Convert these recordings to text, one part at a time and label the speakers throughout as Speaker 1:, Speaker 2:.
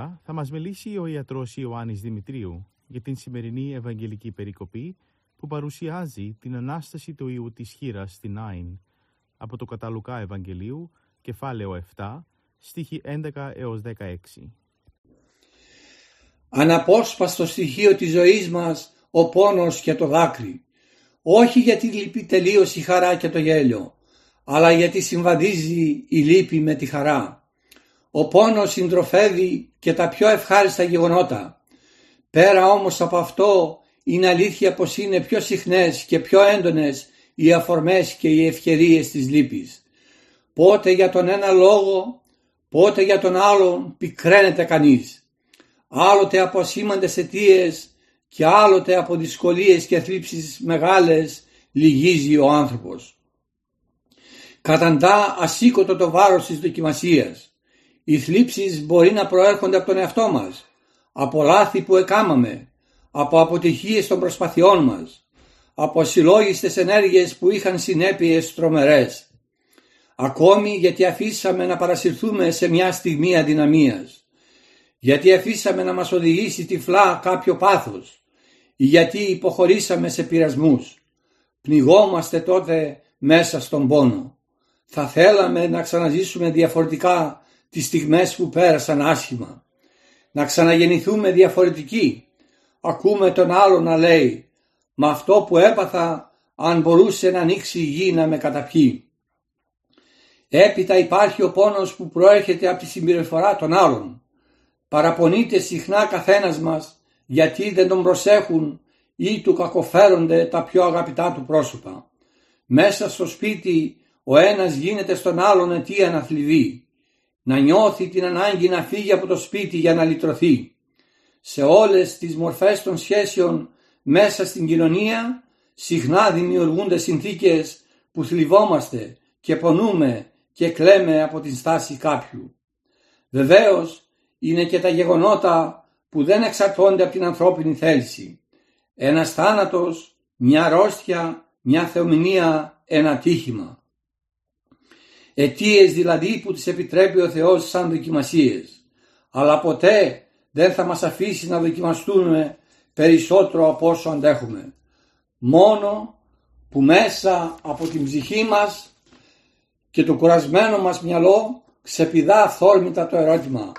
Speaker 1: Σήμερα θα μας μιλήσει ο ιατρός Ιωάννης Δημητρίου για την σημερινή Ευαγγελική Περικοπή που παρουσιάζει την Ανάσταση του Ιού της Χείρας στην Άιν από το Καταλουκά Ευαγγελίου, κεφάλαιο 7, στίχη 11 έως 16.
Speaker 2: Αναπόσπαστο στοιχείο της ζωής μας ο πόνος και το δάκρυ. Όχι γιατί λείπει τελείως η χαρά και το γέλιο, αλλά γιατί συμβαδίζει η λύπη με τη χαρά. Ο πόνος συντροφεύει και τα πιο ευχάριστα γεγονότα. Πέρα όμως από αυτό είναι αλήθεια πως είναι πιο συχνές και πιο έντονες οι αφορμές και οι ευκαιρίες της λύπης. Πότε για τον ένα λόγο, πότε για τον άλλον πικραίνεται κανείς. Άλλοτε από σήμαντες αιτίες και άλλοτε από δυσκολίες και θλίψεις μεγάλες λυγίζει ο άνθρωπος. Καταντά ασήκωτο το βάρος της δοκιμασίας οι θλίψεις μπορεί να προέρχονται από τον εαυτό μας, από λάθη που εκάμαμε, από αποτυχίες των προσπαθειών μας, από συλλόγιστες ενέργειες που είχαν συνέπειες τρομερές. Ακόμη γιατί αφήσαμε να παρασυρθούμε σε μια στιγμή αδυναμίας, γιατί αφήσαμε να μας οδηγήσει τυφλά κάποιο πάθος, ή γιατί υποχωρήσαμε σε πειρασμούς. Πνιγόμαστε τότε μέσα στον πόνο. Θα θέλαμε να ξαναζήσουμε διαφορετικά τις στιγμές που πέρασαν άσχημα. Να ξαναγεννηθούμε διαφορετικοί. Ακούμε τον άλλο να λέει «Μα αυτό που έπαθα αν μπορούσε να ανοίξει η γη να με καταπιεί». Έπειτα υπάρχει ο πόνος που προέρχεται από τη συμπεριφορά των άλλων. Παραπονείται συχνά καθένας μας γιατί δεν τον προσέχουν ή του κακοφέρονται τα πιο αγαπητά του πρόσωπα. Μέσα στο σπίτι ο ένας γίνεται στον άλλον αιτία να θλιβεί να νιώθει την ανάγκη να φύγει από το σπίτι για να λυτρωθεί. Σε όλες τις μορφές των σχέσεων μέσα στην κοινωνία συχνά δημιουργούνται συνθήκες που θλιβόμαστε και πονούμε και κλαίμε από την στάση κάποιου. Βεβαίως είναι και τα γεγονότα που δεν εξαρτώνται από την ανθρώπινη θέληση. Ένας θάνατος, μια αρρώστια, μια θεομηνία, ένα τύχημα αιτίες δηλαδή που τις επιτρέπει ο Θεός σαν δοκιμασίες. Αλλά ποτέ δεν θα μας αφήσει να δοκιμαστούμε περισσότερο από όσο αντέχουμε. Μόνο που μέσα από την ψυχή μας και το κουρασμένο μας μυαλό ξεπηδά αυθόρμητα το ερώτημα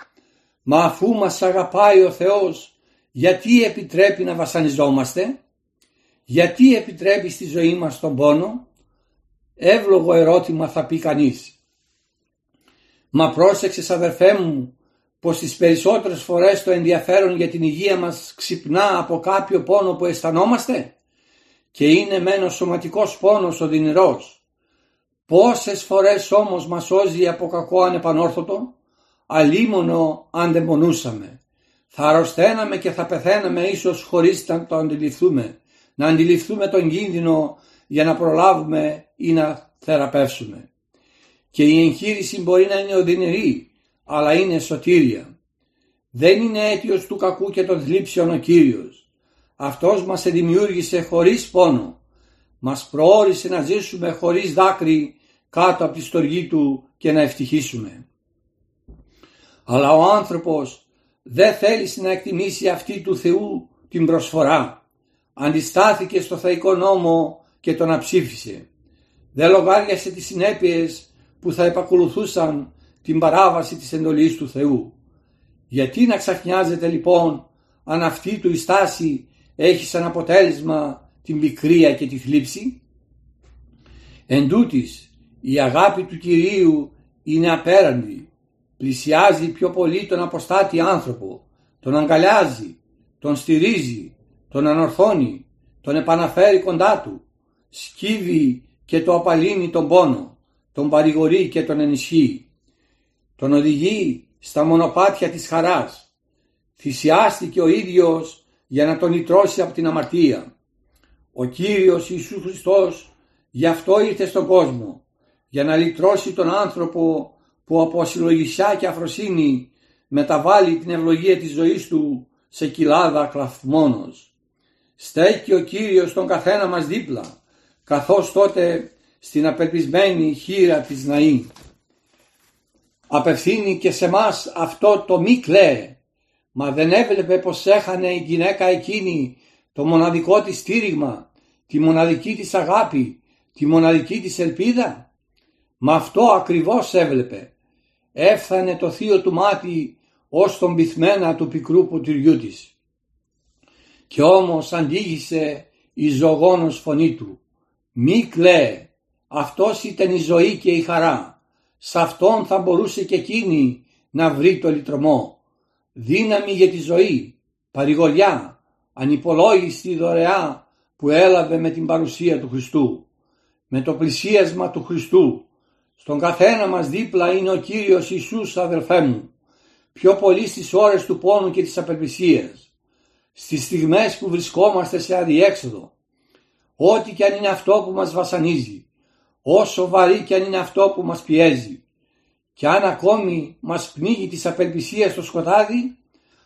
Speaker 2: «Μα αφού μας αγαπάει ο Θεός, γιατί επιτρέπει να βασανιζόμαστε» γιατί επιτρέπει στη ζωή μας τον πόνο; Εύλογο ερώτημα θα πει κανείς. Μα πρόσεξες αδερφέ μου πως τις περισσότερες φορές το ενδιαφέρον για την υγεία μας ξυπνά από κάποιο πόνο που αισθανόμαστε; Και είναι μεν ο σωματικός πόνος ο δυνηρός. Πόσες φορές όμως μας σώζει από κακό ανεπανόρθωτο, αλίμονο αν δεν πονούσαμε. Θα αρρωσταίναμε και θα πεθαίναμε ίσως χωρίς να το αντιληφθούμε, να αντιληφθούμε τον κίνδυνο για να προλάβουμε ή να θεραπεύσουμε. Και η εγχείρηση μπορεί να είναι οδυνηρή, αλλά είναι σωτήρια. Δεν είναι αίτιος του κακού και των θλίψεων ο Κύριος. Αυτός μας δημιούργησε χωρίς πόνο. Μας προόρισε να ζήσουμε χωρίς δάκρυ κάτω από τη στοργή Του και να ευτυχίσουμε. Αλλά ο άνθρωπος δεν θέλησε να εκτιμήσει αυτή του Θεού την προσφορά. Αντιστάθηκε στο θεϊκό νόμο και τον αψήφισε. Δεν λογάριασε τις συνέπειες που θα επακολουθούσαν την παράβαση της εντολής του Θεού. Γιατί να ξαφνιάζεται λοιπόν αν αυτή του η στάση έχει σαν αποτέλεσμα την πικρία και τη θλίψη; Εν τούτης, η αγάπη του Κυρίου είναι απέραντη, πλησιάζει πιο πολύ τον αποστάτη άνθρωπο, τον αγκαλιάζει, τον στηρίζει, τον ανορθώνει, τον επαναφέρει κοντά του, σκύβει και το απαλύνει τον πόνο, τον παρηγορεί και τον ενισχύει. Τον οδηγεί στα μονοπάτια της χαράς. Θυσιάστηκε ο ίδιος για να τον λυτρώσει από την αμαρτία. Ο Κύριος Ιησούς Χριστός γι' αυτό ήρθε στον κόσμο, για να λυτρώσει τον άνθρωπο που από συλλογισιά και αφροσύνη μεταβάλει την ευλογία της ζωής του σε κοιλάδα κλαθμόνος. Στέκει ο Κύριος τον καθένα μας δίπλα, καθώς τότε στην απελπισμένη χείρα της Ναή. Απευθύνει και σε μας αυτό το μη κλαίε, μα δεν έβλεπε πως έχανε η γυναίκα εκείνη το μοναδικό της στήριγμα, τη μοναδική της αγάπη, τη μοναδική της ελπίδα. Μα αυτό ακριβώς έβλεπε. Έφθανε το θείο του μάτι ως τον πυθμένα του πικρού ποτηριού της. Κι όμως αντίγησε η ζωγόνος φωνή του. Μη κλαίε, αυτός ήταν η ζωή και η χαρά. Σ' αυτόν θα μπορούσε και εκείνη να βρει το λυτρωμό. Δύναμη για τη ζωή, παρηγοριά, ανυπολόγιστη δωρεά που έλαβε με την παρουσία του Χριστού. Με το πλησίασμα του Χριστού. Στον καθένα μας δίπλα είναι ο Κύριος Ιησούς αδελφέ μου. Πιο πολύ στις ώρες του πόνου και της απελπισίας. Στις στιγμές που βρισκόμαστε σε αδιέξοδο. Ό,τι και αν είναι αυτό που μας βασανίζει όσο βαρύ και αν είναι αυτό που μας πιέζει και αν ακόμη μας πνίγει της απελπισίας στο σκοτάδι,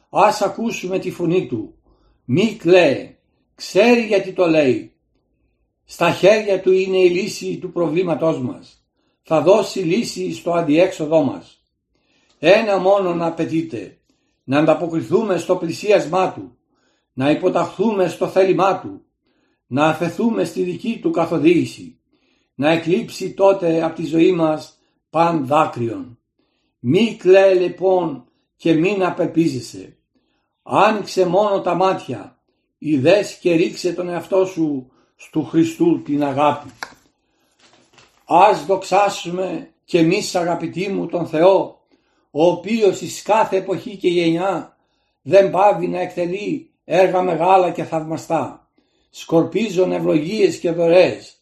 Speaker 2: ας ακούσουμε τη φωνή του. Μη κλαίε, ξέρει γιατί το λέει. Στα χέρια του είναι η λύση του προβλήματός μας. Θα δώσει λύση στο αντιέξοδό μας. Ένα μόνο να απαιτείται, να ανταποκριθούμε στο πλησίασμά του, να υποταχθούμε στο θέλημά του, να αφαιθούμε στη δική του καθοδήγηση να εκλείψει τότε από τη ζωή μας παν δάκρυον. Μη κλαίει λοιπόν και μην απελπίζεσαι. Άνοιξε μόνο τα μάτια, ιδές και ρίξε τον εαυτό σου στου Χριστού την αγάπη. Ας δοξάσουμε και εμείς αγαπητοί μου τον Θεό, ο οποίος εις κάθε εποχή και γενιά δεν πάβει να εκτελεί έργα μεγάλα και θαυμαστά, σκορπίζουν ευλογίες και δωρεές,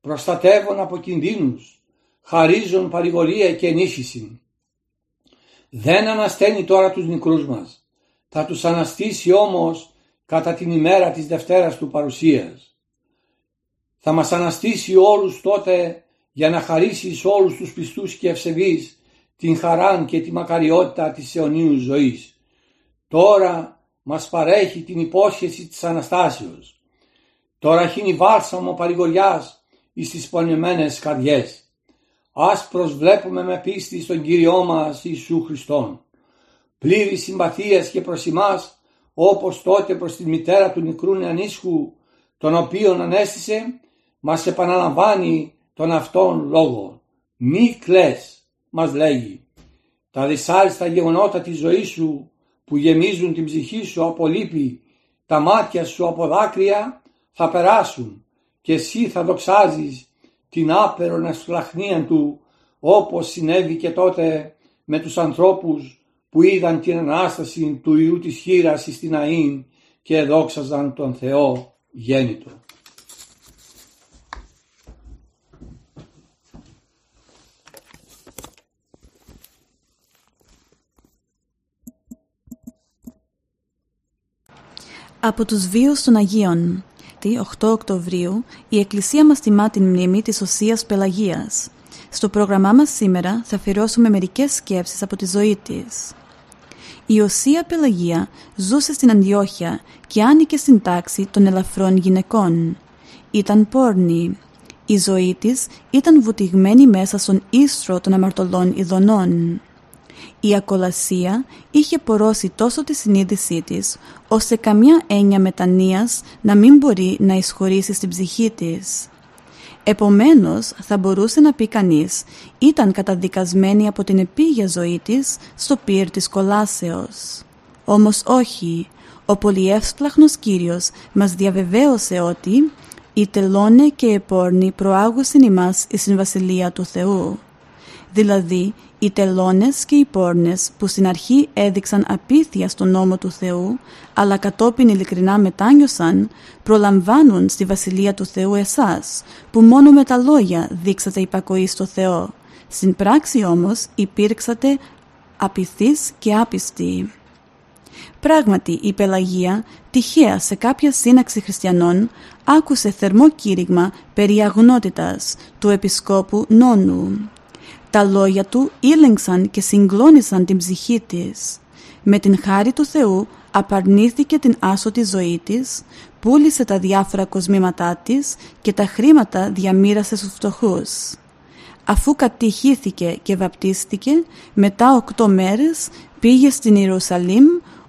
Speaker 2: προστατεύουν από κινδύνους, χαρίζουν παρηγορία και ενίσχυση. Δεν ανασταίνει τώρα τους μικρούς μας, θα τους αναστήσει όμως κατά την ημέρα της Δευτέρας του παρουσίας. Θα μας αναστήσει όλους τότε για να χαρίσεις σε όλους τους πιστούς και ευσεβείς την χαράν και τη μακαριότητα της αιωνίου ζωής. Τώρα μας παρέχει την υπόσχεση της Αναστάσεως. Τώρα χύνει βάλσαμο παρηγοριάς εις τις πονεμένες καρδιές. Ας προσβλέπουμε με πίστη στον Κύριό μας Ιησού Χριστόν. Πλήρη συμπαθίας και προς εμάς, όπως τότε προς τη μητέρα του μικρού νεανίσχου, τον οποίον ανέστησε, μας επαναλαμβάνει τον αυτόν λόγο. Μη κλαις, μας λέγει. Τα δυσάριστα γεγονότα της ζωής σου που γεμίζουν την ψυχή σου από λύπη, τα μάτια σου από δάκρυα θα περάσουν και εσύ θα δοξάζεις την άπερον ασφλαχνία του όπως συνέβη και τότε με τους ανθρώπους που είδαν την Ανάσταση του Ιού της χείρας στην Αΐν και δόξαζαν τον Θεό γέννητο.
Speaker 3: Από τους βίους των Αγίων 8 Οκτωβρίου, η Εκκλησία μας τιμά την μνήμη της Οσίας Πελαγίας. Στο πρόγραμμά μας σήμερα θα αφιερώσουμε μερικές σκέψεις από τη ζωή της. Η Οσία Πελαγία ζούσε στην Αντιόχεια και άνοικε στην τάξη των ελαφρών γυναικών. Ήταν πόρνη. Η ζωή της ήταν βουτυγμένη μέσα στον ίστρο των αμαρτωλών ειδονών. Η ακολασία είχε πορώσει τόσο τη συνείδησή της, ώστε καμιά έννοια μετανοίας να μην μπορεί να εισχωρήσει στην ψυχή της. Επομένως, θα μπορούσε να πει κανείς, ήταν καταδικασμένη από την επίγεια ζωή της στο πύρ της κολάσεως. Όμως όχι, ο πολυεύσπλαχνος Κύριος μας διαβεβαίωσε ότι «Η τελώνε και επόρνη προάγουσιν ημάς εις την Βασιλεία του Θεού». Δηλαδή οι τελώνες και οι πόρνες που στην αρχή έδειξαν απίθεια στον νόμο του Θεού, αλλά κατόπιν ειλικρινά μετάνιωσαν, προλαμβάνουν στη Βασιλεία του Θεού εσάς, που μόνο με τα λόγια δείξατε υπακοή στο Θεό. Στην πράξη όμως υπήρξατε απειθείς και άπιστοι. Πράγματι η Πελαγία, τυχαία σε κάποια σύναξη χριστιανών, άκουσε θερμό κήρυγμα περί αγνότητας του επισκόπου Νόνου. Τα λόγια του ήλεγξαν και συγκλώνησαν την ψυχή της. Με την χάρη του Θεού απαρνήθηκε την άσωτη ζωή της, πούλησε τα διάφορα κοσμήματά της και τα χρήματα διαμήρασε στους φτωχούς. Αφού κατηχήθηκε και βαπτίστηκε, μετά οκτώ μέρες πήγε στην Ιερουσαλήμ,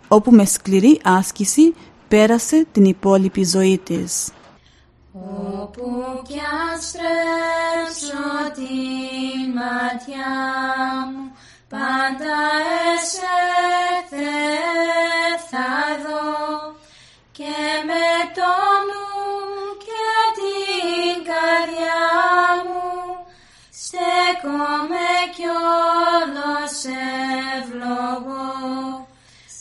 Speaker 3: όπου με σκληρή άσκηση πέρασε την υπόλοιπη ζωή της.
Speaker 4: Όπου κι αν στρέψω την ματιά μου, πάντα εσέ θα δω και με το νου και την καρδιά μου στέκομαι κι όλος ευλογώ.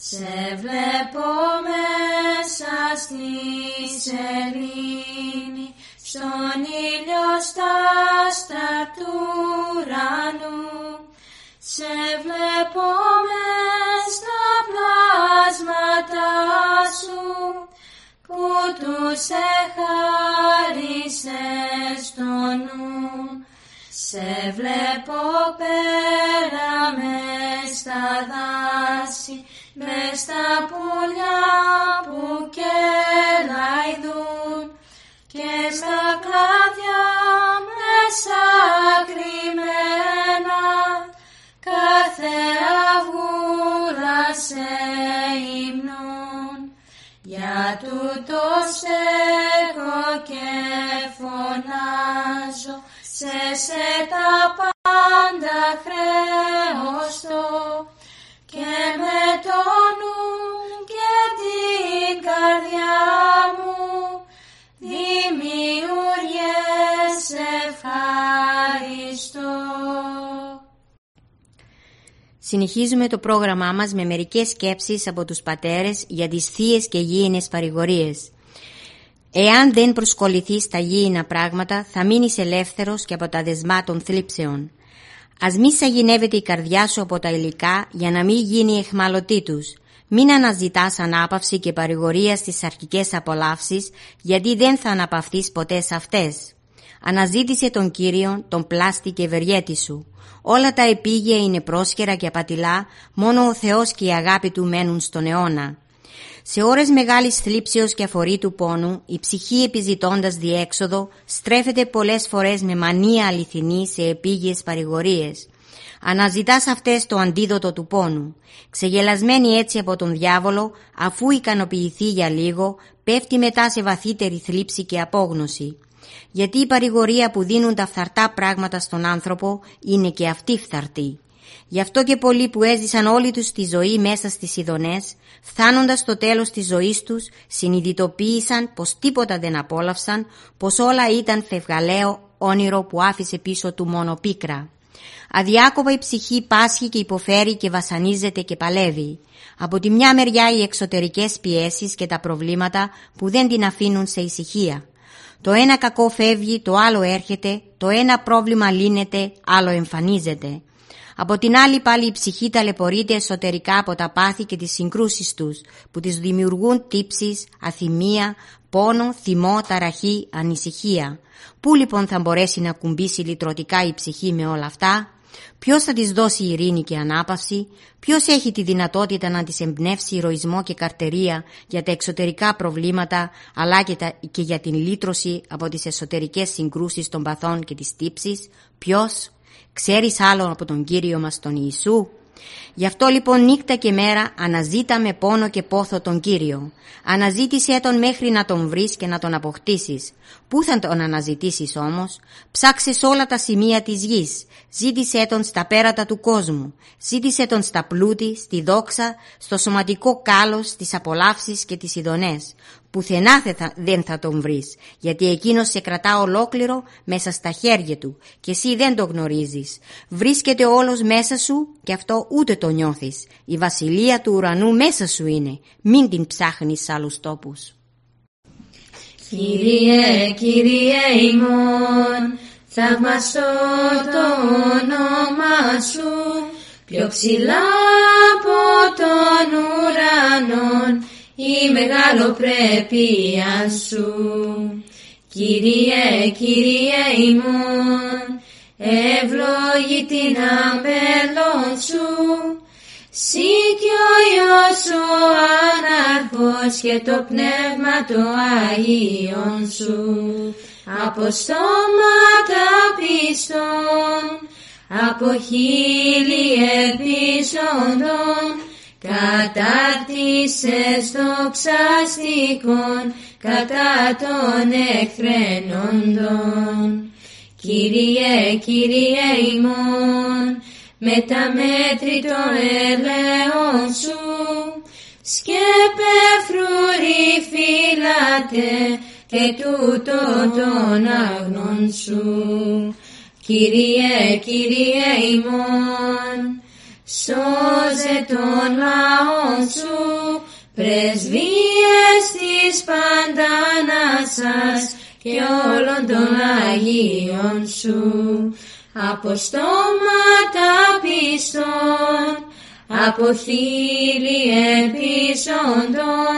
Speaker 4: Σε βλέπω μέσα στη σελήνη, στον ήλιο στα άστα του ουρανού. Σε βλέπω μες στα πλάσματα σου, που τους εχάρισες στο νου. Σε βλέπω πέρα μες στα δάση, μες στα πουλιά στα κλάδια μέσα κρυμμένα κάθε αυγούδα σε υμνούν. Για τούτο στέκω και φωνάζω σε σε τα πάντα χρέωστο και με το ευχαριστώ.
Speaker 5: Συνεχίζουμε το πρόγραμμά μας με μερικές σκέψεις από τους πατέρες για τις θείες και γήινες παρηγορίες. Εάν δεν προσκοληθείς στα γήινα πράγματα, θα μείνεις ελεύθερος και από τα δεσμά των θλίψεων. Ας μη σαγηνεύεται η καρδιά σου από τα υλικά για να μην γίνει εχμαλωτή τους. Μην αναζητάς ανάπαυση και παρηγορία στις αρχικές απολαύσεις, γιατί δεν θα αναπαυθείς ποτέ σε αυτές. Αναζήτησε τον Κύριο, τον πλάστη και ευεργέτη σου. Όλα τα επίγεια είναι πρόσχερα και απατηλά, μόνο ο Θεός και η αγάπη Του μένουν στον αιώνα. Σε ώρες μεγάλης θλίψεως και αφορήτου πόνου, η ψυχή επιζητώντας διέξοδο στρέφεται πολλές φορές με μανία αληθινή σε επίγειες παρηγορίες. Αναζητάς αυτές το αντίδοτο του πόνου. Ξεγελασμένη έτσι από τον διάβολο, αφού ικανοποιηθεί για λίγο, πέφτει μετά σε βαθύτερη θλίψη και απόγνωση. Γιατί η παρηγορία που δίνουν τα φθαρτά πράγματα στον άνθρωπο είναι και αυτή φθαρτή. Γι' αυτό και πολλοί που έζησαν όλη τους τη ζωή μέσα στις ειδονές, φτάνοντας στο τέλος της ζωής τους, συνειδητοποίησαν πως τίποτα δεν απόλαυσαν, πως όλα ήταν φευγαλαίο όνειρο που άφησε πίσω του μόνο πίκρα. Αδιάκοπα η ψυχή πάσχει και υποφέρει και βασανίζεται και παλεύει. Από τη μια μεριά οι εξωτερικές πιέσεις και τα προβλήματα που δεν την αφήνουν σε ησυχία. Το ένα κακό φεύγει, το άλλο έρχεται, το ένα πρόβλημα λύνεται, άλλο εμφανίζεται. Από την άλλη πάλι η ψυχή ταλαιπωρείται εσωτερικά από τα πάθη και τις συγκρούσεις τους που τις δημιουργούν τύψεις, αθυμία, πόνο, θυμό, ταραχή, ανησυχία. Πού λοιπόν θα μπορέσει να κουμπίσει λυτρωτικά η ψυχή με όλα αυτά, Ποιος θα της δώσει ειρήνη και ανάπαυση, ποιος έχει τη δυνατότητα να της εμπνεύσει ηρωισμό και καρτερία για τα εξωτερικά προβλήματα αλλά και, και για την λύτρωση από τις εσωτερικές συγκρούσεις των παθών και της τύψης, ποιος, Ξέρεις άλλον από τον Κύριο μας τον Ιησού; Γι' αυτό λοιπόν νύχτα και μέρα αναζήτα με πόνο και πόθο τον Κύριο. Αναζήτησέ τον μέχρι να τον βρεις και να τον αποκτήσεις. Πού θα τον αναζητήσεις όμως; Ψάξε σε όλα τα σημεία της γης. Ζήτησέ τον στα πέρατα του κόσμου. Ζήτησέ τον στα πλούτη, στη δόξα, στο σωματικό κάλος, στις απολαύσεις και τις ειδονές. Πουθενά δεν θα τον βρεις, γιατί εκείνος σε κρατά ολόκληρο μέσα στα χέρια του και εσύ δεν το γνωρίζεις. Βρίσκεται όλος μέσα σου και αυτό ούτε το νιώθεις. Η βασιλεία του ουρανού μέσα σου είναι. Μην την ψάχνεις σε άλλους τόπους.
Speaker 4: Κύριε, Κύριε ημών, θαυμαστώ το όνομα σου, πιο ψηλά από τον ουρανόν, η μεγαλοπρέπεια σου. Κύριε, Κύριε ημών, ευλόγη την αμπελόν σου, Συ κι ο Υιός ο Ανάρχος και το Πνεύμα το Αγίον σου, από στόματα πιστών, από χείλη επισόντων, κατάρτισες δοξαστικών κατά των εχθρενόντων. Κύριε, Κύριε ημών, με τα μέτρητο ελαιόν σου, σκέπε φρουρή φύλατε και τούτο των άγνων σου. Κύριε, Κύριε ημών, σώζε τον λαό σου, πρεσβείες της παντανάσας και όλων των Αγίων σου, από στόματα πιστών, από θύλη επισόντων,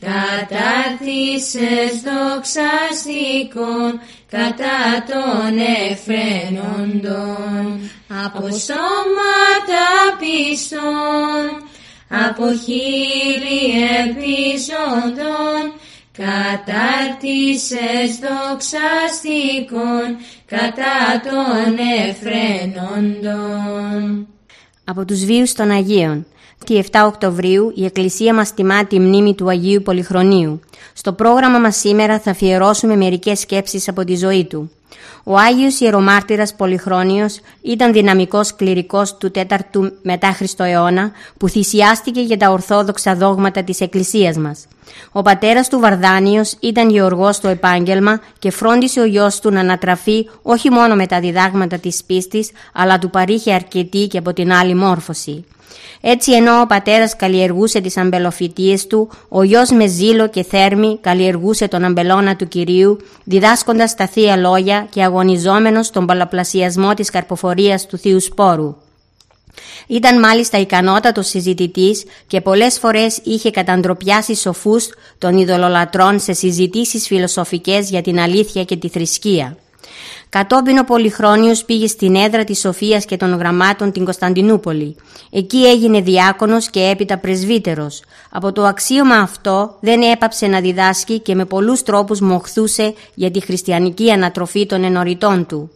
Speaker 4: κατάρτισες δοξαστικών κατά των εφραίνοντων. Από στόματα πιστών, από χείλη επισόντων, κατάρτισες δοξαστικών κατά των εφραίνοντων.
Speaker 5: Από τους βίους των Αγίων Τη 7 Οκτωβρίου η Εκκλησία μας τιμά τη μνήμη του Αγίου Πολυχρονίου. Στο πρόγραμμα μας σήμερα θα αφιερώσουμε μερικές σκέψεις από τη ζωή του. Ο Άγιος Ιερομάρτυρας Πολυχρόνιος ήταν δυναμικός κληρικός του 4ου μετά Χριστό αιώνα που θυσιάστηκε για τα ορθόδοξα δόγματα της Εκκλησίας μας. Ο πατέρας του Βαρδάνιος ήταν γεωργός στο επάγγελμα και φρόντισε ο γιος του να ανατραφεί όχι μόνο με τα διδάγματα της πίστης αλλά του παρήχε αρκετή και από την άλλη μόρφωση. Έτσι ενώ ο πατέρας καλλιεργούσε τις αμπελοφυτίες του, ο γιος με ζήλο και θέρμη καλλιεργούσε τον αμπελώνα του Κυρίου, διδάσκοντας τα Θεία Λόγια και αγωνιζόμενος τον πολλαπλασιασμό της καρποφορίας του Θείου Σπόρου. Ήταν μάλιστα ικανότατος συζητητής και πολλές φορές είχε καταντροπιάσει σοφούς των ειδωλολατρών σε συζητήσεις φιλοσοφικές για την αλήθεια και τη θρησκεία. Κατόπιν ο Πολυχρόνιος πήγε στην έδρα της Σοφίας και των Γραμμάτων την Κωνσταντινούπολη. Εκεί έγινε διάκονος και έπειτα πρεσβύτερος. Από το αξίωμα αυτό δεν έπαψε να διδάσκει και με πολλούς τρόπους μοχθούσε για τη χριστιανική ανατροφή των ενωριτών του.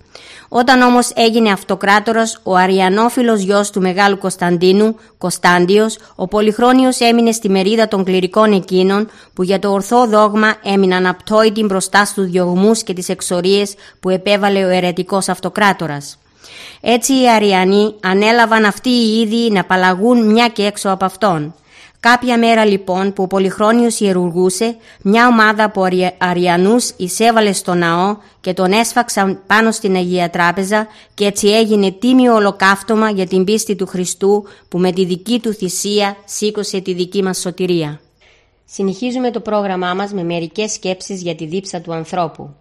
Speaker 5: Όταν όμως έγινε αυτοκράτορας, ο αριανόφιλος γιος του Μεγάλου Κωνσταντίνου, Κωνσταντιος, ο Πολυχρόνιος έμεινε στη μερίδα των κληρικών εκείνων που για το ορθό δόγμα έμειναν απτόητοι μπροστά στους διωγμούς και τις εξορίες που επέβαλε ο αιρετικός αυτοκράτορας. Έτσι οι Αριανοί ανέλαβαν αυτοί οι ίδιοι να απαλλαγούν μια και έξω από αυτόν. Κάποια μέρα λοιπόν που ο Πολυχρόνιος ιερουργούσε, μια ομάδα από Αριανούς εισέβαλε στο ναό και τον έσφαξαν πάνω στην Αγία Τράπεζα και έτσι έγινε τίμιο ολοκαύτωμα για την πίστη του Χριστού που με τη δική του θυσία σήκωσε τη δική μας σωτηρία. Συνεχίζουμε το πρόγραμμά μας με μερικές σκέψεις για τη δίψα του ανθρώπου.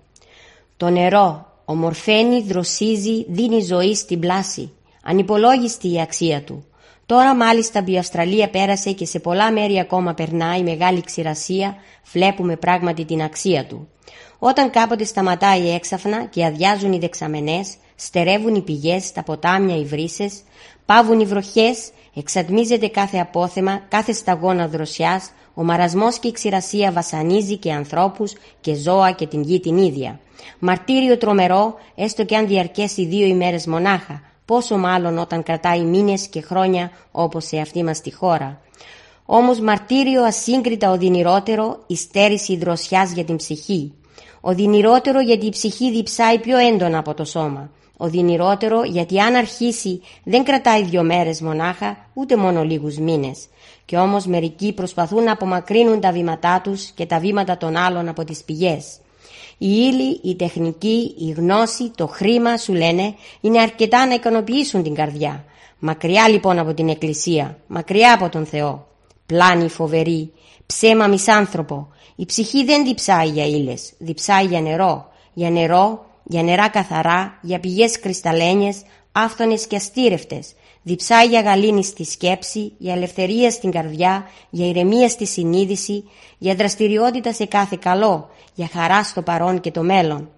Speaker 5: Το νερό ομορφαίνει, δροσίζει, δίνει ζωή στην πλάση. Ανυπολόγιστη η αξία του. Τώρα μάλιστα η Αυστραλία πέρασε και σε πολλά μέρη ακόμα περνάει μεγάλη ξηρασία, βλέπουμε πράγματι την αξία του. Όταν κάποτε σταματάει έξαφνα και αδειάζουν οι δεξαμενές, στερεύουν οι πηγές, τα ποτάμια, οι βρύσες, πάβουν οι βροχές, εξατμίζεται κάθε απόθεμα, κάθε σταγόνα δροσιάς, ο μαρασμός και η ξηρασία βασανίζει και ανθρώπους και ζώα και την γη την ίδια. Μαρτύριο τρομερό, έστω και αν διαρκέσει δύο ημέρες μονάχα, πόσο μάλλον όταν κρατάει μήνες και χρόνια όπως σε αυτή μας τη χώρα. Όμως μαρτύριο ασύγκριτα οδυνηρότερο η στέρηση δροσιάς για την ψυχή. Οδυνηρότερο γιατί η ψυχή διψάει πιο έντονα από το σώμα.
Speaker 6: Οδυνηρότερο γιατί αν αρχίσει δεν κρατάει δύο μέρες μονάχα ούτε μόνο λίγους μήνες. Και όμως μερικοί προσπαθούν να απομακρύνουν τα βήματά τους και τα βήματα των άλλων από τις πηγές. Η ύλη, η τεχνική, η γνώση, το χρήμα σου λένε είναι αρκετά να ικανοποιήσουν την καρδιά. Μακριά λοιπόν από την Εκκλησία, μακριά από τον Θεό. Πλάνη φοβερή, ψέμα μισάνθρωπο. Η ψυχή δεν διψάει για ύλες, διψάει για νερό. Για νερό, για νερά καθαρά, για πηγές κρυσταλλένιες, άφθονες και αστήρευτες. Διψάει για γαλήνη στη σκέψη, για ελευθερία στην καρδιά, για ηρεμία στη συνείδηση, για δραστηριότητα σε κάθε καλό, για χαρά στο παρόν και το μέλλον.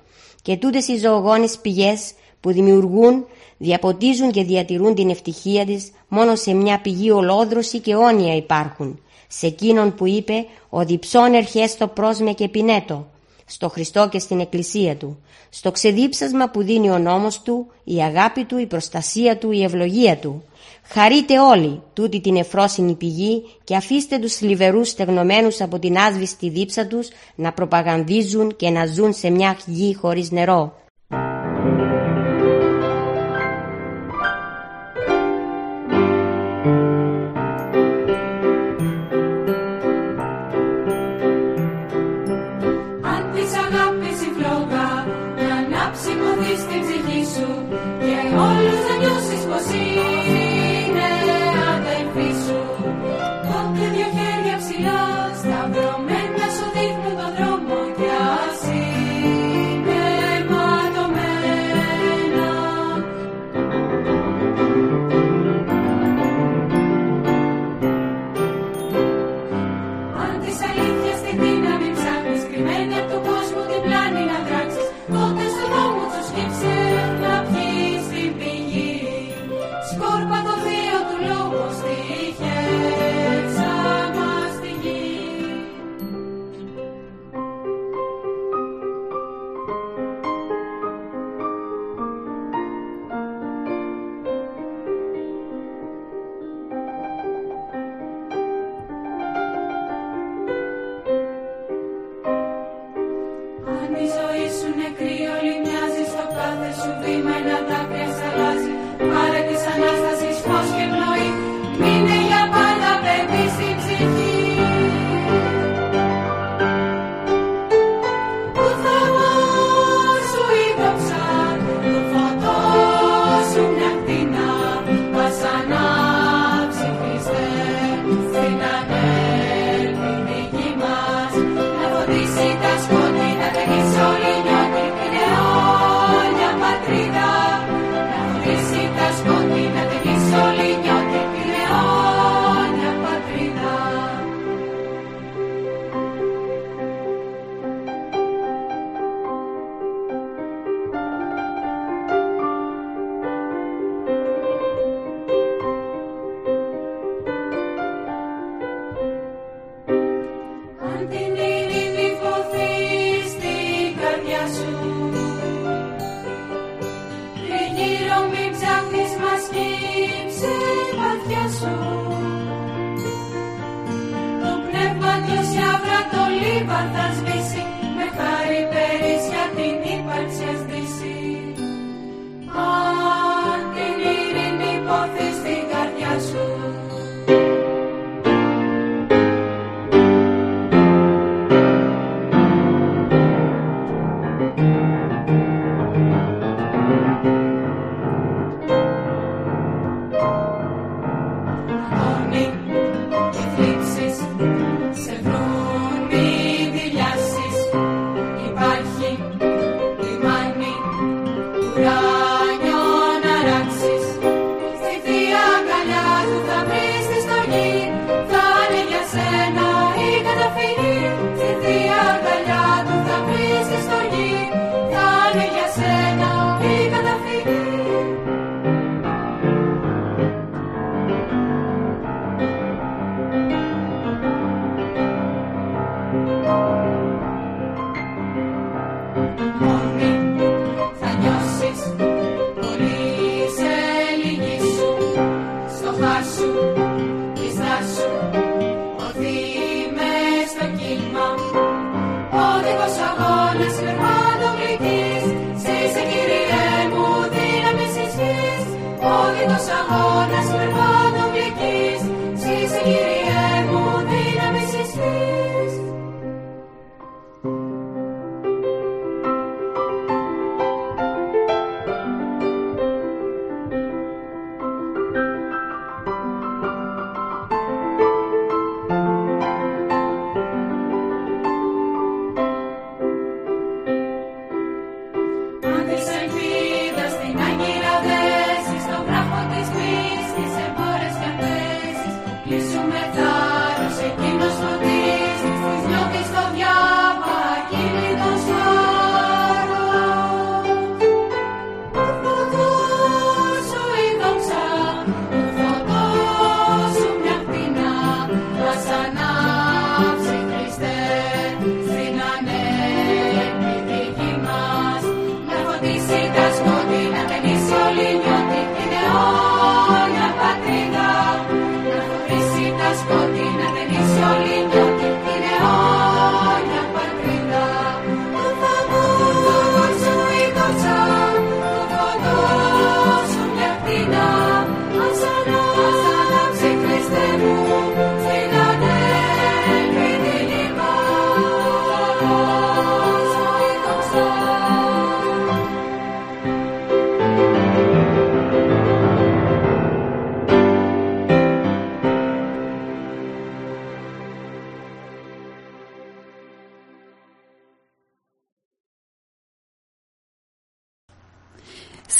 Speaker 6: Και τούτες οι ζωογόνες πηγές που δημιουργούν, διαποτίζουν και διατηρούν την ευτυχία της μόνο σε μια πηγή ολόδρωση και όνια υπάρχουν. Σε εκείνον που είπε «Ο διψών ερχέστο πρόσμε και πινέτο», στο Χριστό και στην Εκκλησία Του, στο ξεδίψασμα που δίνει ο νόμος Του, η αγάπη Του, η προστασία Του, η ευλογία Του. Χαρείτε όλοι τούτη την εφρόσινη πηγή και αφήστε τους θλιβερούς στεγνωμένους από την άσβηστη δίψα τους να προπαγανδίζουν και να ζουν σε μια γη χωρίς νερό.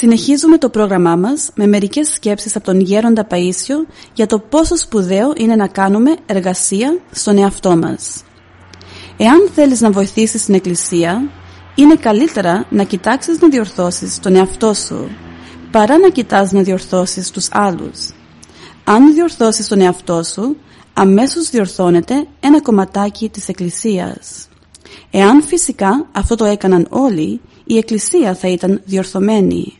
Speaker 3: Συνεχίζουμε το πρόγραμμά μας με μερικές σκέψεις από τον Γέροντα Παΐσιο για το πόσο σπουδαίο είναι να κάνουμε εργασία στον εαυτό μας. Εάν θέλεις να βοηθήσεις την Εκκλησία, είναι καλύτερα να κοιτάξεις να διορθώσεις τον εαυτό σου, παρά να κοιτάς να διορθώσεις τους άλλους. Αν διορθώσεις τον εαυτό σου, αμέσως διορθώνεται ένα κομματάκι της Εκκλησίας. Εάν φυσικά αυτό το έκαναν όλοι, η Εκκλησία θα ήταν διορθωμένη.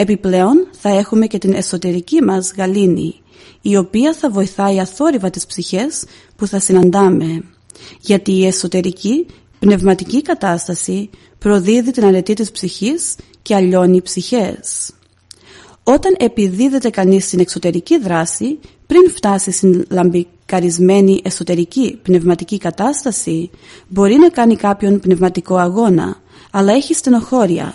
Speaker 3: Επιπλέον θα έχουμε και την εσωτερική μας γαλήνη, η οποία θα βοηθάει αθόρυβα τις ψυχές που θα συναντάμε. Γιατί η εσωτερική πνευματική κατάσταση προδίδει την αρετή της ψυχής και αλλιώνει ψυχές. Όταν επιδίδεται κανείς στην εξωτερική δράση, πριν φτάσει στην λαμπικαρισμένη εσωτερική πνευματική κατάσταση, μπορεί να κάνει κάποιον πνευματικό αγώνα, αλλά έχει στενοχώρια,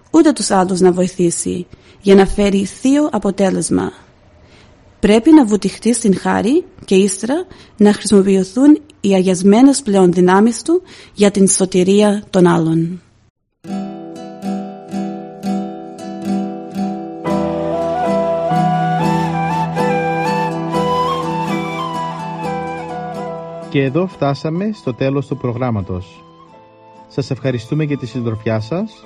Speaker 3: ούτε τους άλλους να βοηθήσει, για να φέρει θείο αποτέλεσμα. Πρέπει να βουτυχτεί στην χάρη και ύστερα να χρησιμοποιηθούν οι αγιασμένες πλέον δυνάμεις του για την σωτηρία των άλλων.
Speaker 1: Και εδώ φτάσαμε στο τέλος του προγράμματος. Σας ευχαριστούμε για τη συντροφιά σας